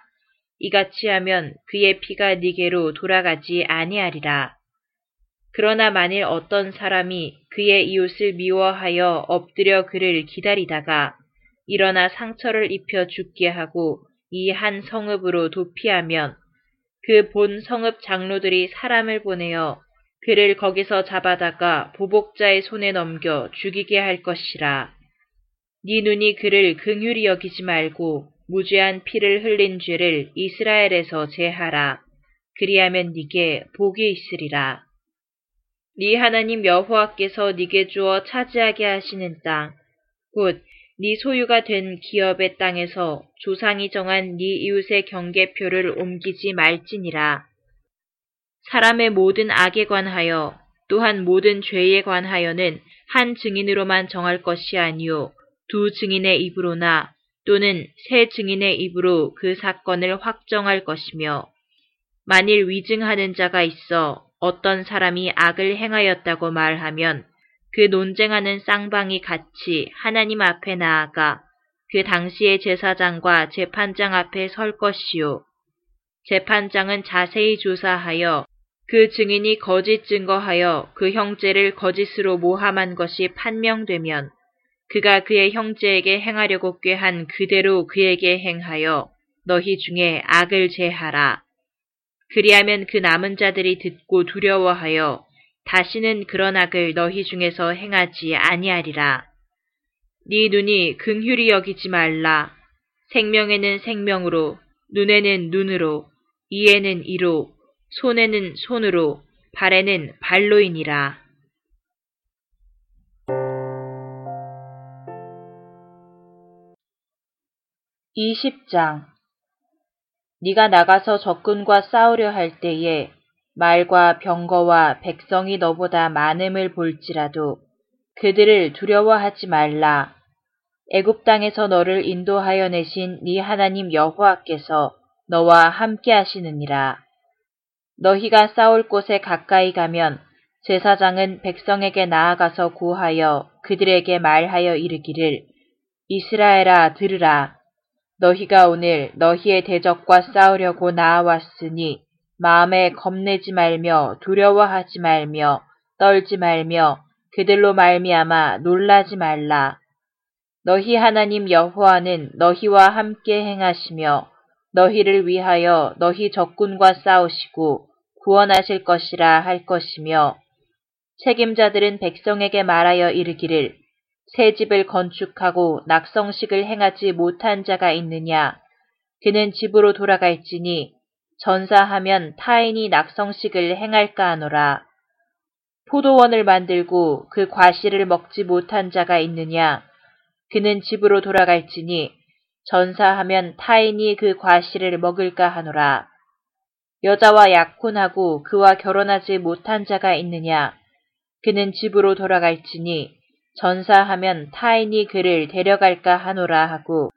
[SPEAKER 1] 이같이 하면 그의 피가 네게로 돌아가지 아니하리라. 그러나 만일 어떤 사람이 그의 이웃을 미워하여 엎드려 그를 기다리다가 일어나 상처를 입혀 죽게 하고 이 한 성읍으로 도피하면 그 본 성읍 장로들이 사람을 보내어 그를 거기서 잡아다가 보복자의 손에 넘겨 죽이게 할 것이라. 네 눈이 그를 긍휼히 여기지 말고 무죄한 피를 흘린 죄를 이스라엘에서 제하라. 그리하면 네게 복이 있으리라. 네 하나님 여호와께서 네게 주어 차지하게 하시는 땅, 곧 네 소유가 된 기업의 땅에서 조상이 정한 네 이웃의 경계표를 옮기지 말지니라. 사람의 모든 악에 관하여 또한 모든 죄에 관하여는 한 증인으로만 정할 것이 아니요 두 증인의 입으로나 또는 세 증인의 입으로 그 사건을 확정할 것이며 만일 위증하는 자가 있어 어떤 사람이 악을 행하였다고 말하면 그 논쟁하는 쌍방이 같이 하나님 앞에 나아가 그 당시의 제사장과 재판장 앞에 설 것이요. 재판장은 자세히 조사하여 그 증인이 거짓 증거하여 그 형제를 거짓으로 모함한 것이 판명되면 그가 그의 형제에게 행하려고 꾀한 그대로 그에게 행하여 너희 중에 악을 제하라. 그리하면 그 남은 자들이 듣고 두려워하여 다시는 그런 악을 너희 중에서 행하지 아니하리라. 네 눈이 긍휼히 여기지 말라. 생명에는 생명으로, 눈에는 눈으로, 이에는 이로, 손에는 손으로, 발에는 발로이니라. 2 0장 네가 나가서 적군과 싸우려 할 때에 말과 병거와 백성이 너보다 많음을 볼지라도 그들을 두려워하지 말라. 애굽 땅에서 너를 인도하여 내신 네 하나님 여호와께서 너와 함께 하시느니라. 너희가 싸울 곳에 가까이 가면 제사장은 백성에게 나아가서 구하여 그들에게 말하여 이르기를 이스라엘아 들으라. 너희가 오늘 너희의 대적과 싸우려고 나아왔으니 마음에 겁내지 말며 두려워하지 말며 떨지 말며 그들로 말미암아 놀라지 말라. 너희 하나님 여호와는 너희와 함께 행하시며 너희를 위하여 너희 적군과 싸우시고 구원하실 것이라 할 것이며 책임자들은 백성에게 말하여 이르기를 새 집을 건축하고 낙성식을 행하지 못한 자가 있느냐 그는 집으로 돌아갈지니 전사하면 타인이 낙성식을 행할까 하노라. 포도원을 만들고 그 과실을 먹지 못한 자가 있느냐 그는 집으로 돌아갈지니 전사하면 타인이 그 과실을 먹을까 하노라. 여자와 약혼하고 그와 결혼하지 못한 자가 있느냐? 그는 집으로 돌아갈지니 전사하면 타인이 그를 데려갈까 하노라 하고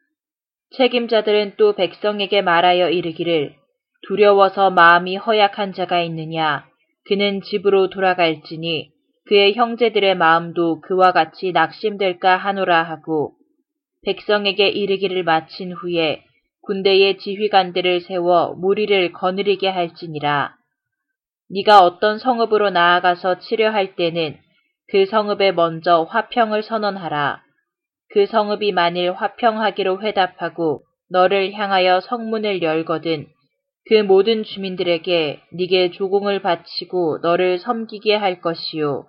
[SPEAKER 1] 책임자들은 또 백성에게 말하여 이르기를 두려워서 마음이 허약한 자가 있느냐? 그는 집으로 돌아갈지니 그의 형제들의 마음도 그와 같이 낙심될까 하노라 하고 백성에게 이르기를 마친 후에 군대의 지휘관들을 세워 무리를 거느리게 할지니라. 네가 어떤 성읍으로 나아가서 치려할 때는 그 성읍에 먼저 화평을 선언하라. 그 성읍이 만일 화평하기로 회답하고 너를 향하여 성문을 열거든 그 모든 주민들에게 네게 조공을 바치고 너를 섬기게 할 것이요.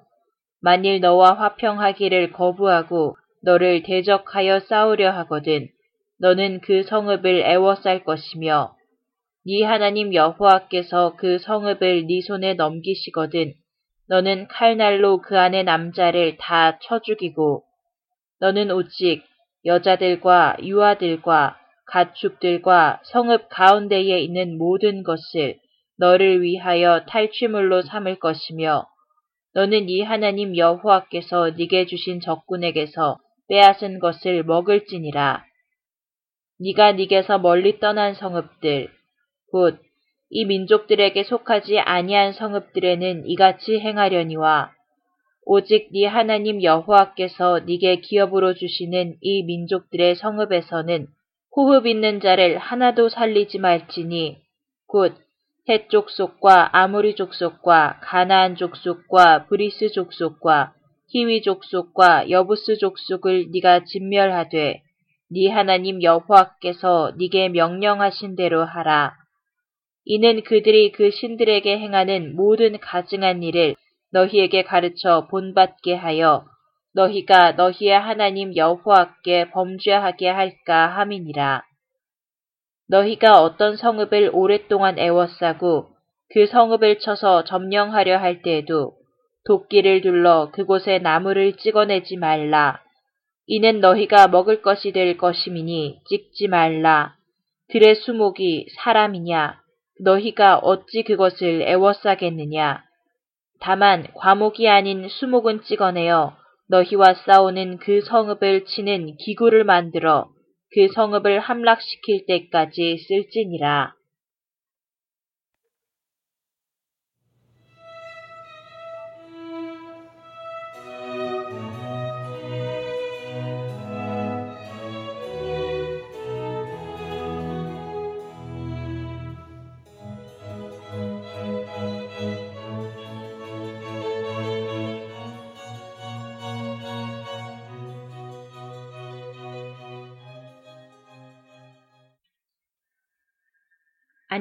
[SPEAKER 1] 만일 너와 화평하기를 거부하고 너를 대적하여 싸우려 하거든 너는 그 성읍을 애워쌀 것이며 네 하나님 여호와께서 그 성읍을 네 손에 넘기시거든 너는 칼날로 그 안의 남자를 다 쳐 죽이고 너는 오직 여자들과 유아들과 가축들과 성읍 가운데에 있는 모든 것을 너를 위하여 탈취물로 삼을 것이며 너는 이 하나님 여호와께서 네게 주신 적군에게서 빼앗은 것을 먹을지니라. 네가 네게서 멀리 떠난 성읍들 곧 이 민족들에게 속하지 아니한 성읍들에는 이같이 행하려니와 오직 네 하나님 여호와께서 네게 기업으로 주시는 이 민족들의 성읍에서는 호흡 있는 자를 하나도 살리지 말지니 곧 헷 족속과 아모리 족속과 가나안 족속과 브리스 족속과 히위 족속과 여부스 족속을 네가 진멸하되 네 하나님 여호와께서 네게 명령하신 대로 하라. 이는 그들이 그 신들에게 행하는 모든 가증한 일을 너희에게 가르쳐 본받게 하여 너희가 너희의 하나님 여호와께 범죄하게 할까 함이니라. 너희가 어떤 성읍을 오랫동안 애워싸고 그 성읍을 쳐서 점령하려 할 때에도 도끼를 둘러 그곳에 나무를 찍어내지 말라. 이는 너희가 먹을 것이 될 것임이니 찍지 말라. 들의 수목이 사람이냐? 너희가 어찌 그것을 애워싸겠느냐? 다만 과목이 아닌 수목은 찍어내어 너희와 싸우는 그 성읍을 치는 기구를 만들어 그 성읍을 함락시킬 때까지 쓸지니라.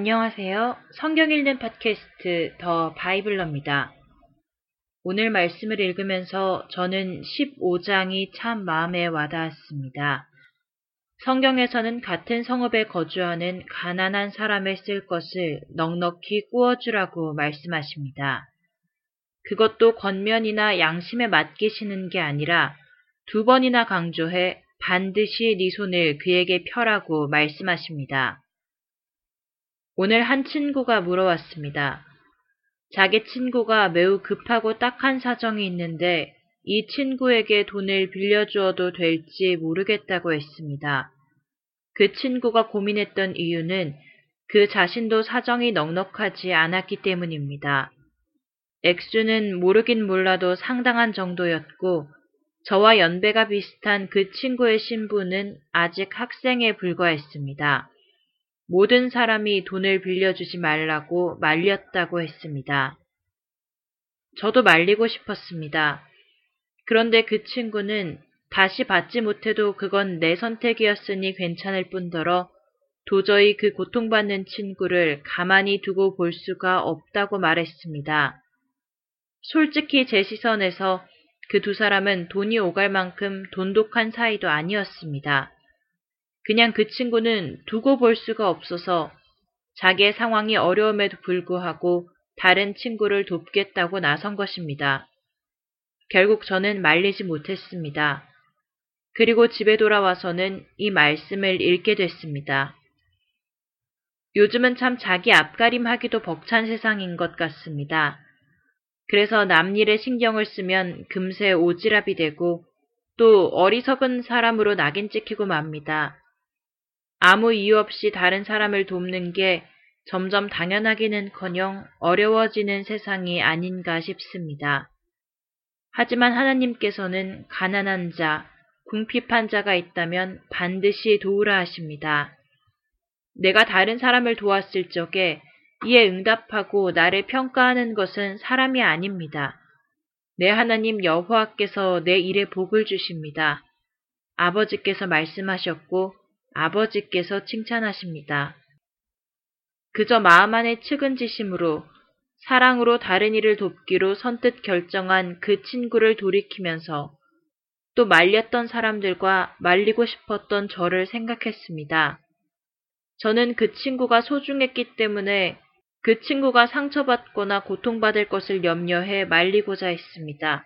[SPEAKER 1] 안녕하세요. 성경 읽는 팟캐스트 더 바이블러입니다. 오늘 말씀을 읽으면서 저는 15장이 참 마음에 와닿았습니다. 성경에서는 같은 성읍에 거주하는 가난한 사람을 쓸 것을 넉넉히 꾸어주라고 말씀하십니다. 그것도 겉면이나 양심에 맡기시는 게 아니라 두 번이나 강조해 반드시 네 손을 그에게 펴라고 말씀하십니다. 오늘 한 친구가 물어왔습니다. 자기 친구가 매우 급하고 딱한 사정이 있는데 이 친구에게 돈을 빌려주어도 될지 모르겠다고 했습니다. 그 친구가 고민했던 이유는 그 자신도 사정이 넉넉하지 않았기 때문입니다. 액수는 모르긴 몰라도 상당한 정도였고 저와 연배가 비슷한 그 친구의 신부는 아직 학생에 불과했습니다. 모든 사람이 돈을 빌려주지 말라고 말렸다고 했습니다. 저도 말리고 싶었습니다. 그런데 그 친구는 다시 받지 못해도 그건 내 선택이었으니 괜찮을 뿐더러 도저히 그 고통받는 친구를 가만히 두고 볼 수가 없다고 말했습니다. 솔직히 제 시선에서 그 두 사람은 돈이 오갈 만큼 돈독한 사이도 아니었습니다. 그냥 그 친구는 두고 볼 수가 없어서 자기의 상황이 어려움에도 불구하고 다른 친구를 돕겠다고 나선 것입니다. 결국 저는 말리지 못했습니다. 그리고 집에 돌아와서는 이 말씀을 읽게 됐습니다. 요즘은 참 자기 앞가림하기도 벅찬 세상인 것 같습니다. 그래서 남 일에 신경을 쓰면 금세 오지랖이 되고 또 어리석은 사람으로 낙인 찍히고 맙니다. 아무 이유 없이 다른 사람을 돕는 게 점점 당연하기는커녕 어려워지는 세상이 아닌가 싶습니다. 하지만 하나님께서는 가난한 자, 궁핍한 자가 있다면 반드시 도우라 하십니다. 내가 다른 사람을 도왔을 적에 이에 응답하고 나를 평가하는 것은 사람이 아닙니다. 내 하나님 여호와께서 내 일에 복을 주십니다. 아버지께서 말씀하셨고 아버지께서 칭찬하십니다. 그저 마음 안에 측은지심으로 사랑으로 다른 이를 돕기로 선뜻 결정한 그 친구를 돌이키면서 또 말렸던 사람들과 말리고 싶었던 저를 생각했습니다. 저는 그 친구가 소중했기 때문에 그 친구가 상처받거나 고통받을 것을 염려해 말리고자 했습니다.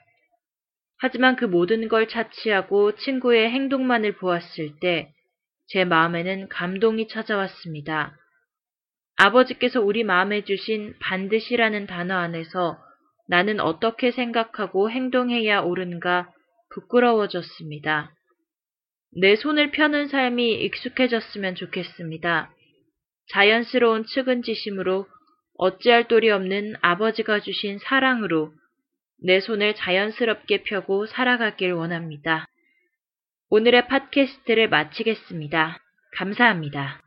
[SPEAKER 1] 하지만 그 모든 걸 차치하고 친구의 행동만을 보았을 때 제 마음에는 감동이 찾아왔습니다. 아버지께서 우리 마음에 주신 반드시라는 단어 안에서 나는 어떻게 생각하고 행동해야 옳은가 부끄러워졌습니다. 내 손을 펴는 삶이 익숙해졌으면 좋겠습니다. 자연스러운 측은지심으로 어찌할 도리 없는 아버지가 주신 사랑으로 내 손을 자연스럽게 펴고 살아가길 원합니다. 오늘의 팟캐스트를 마치겠습니다. 감사합니다.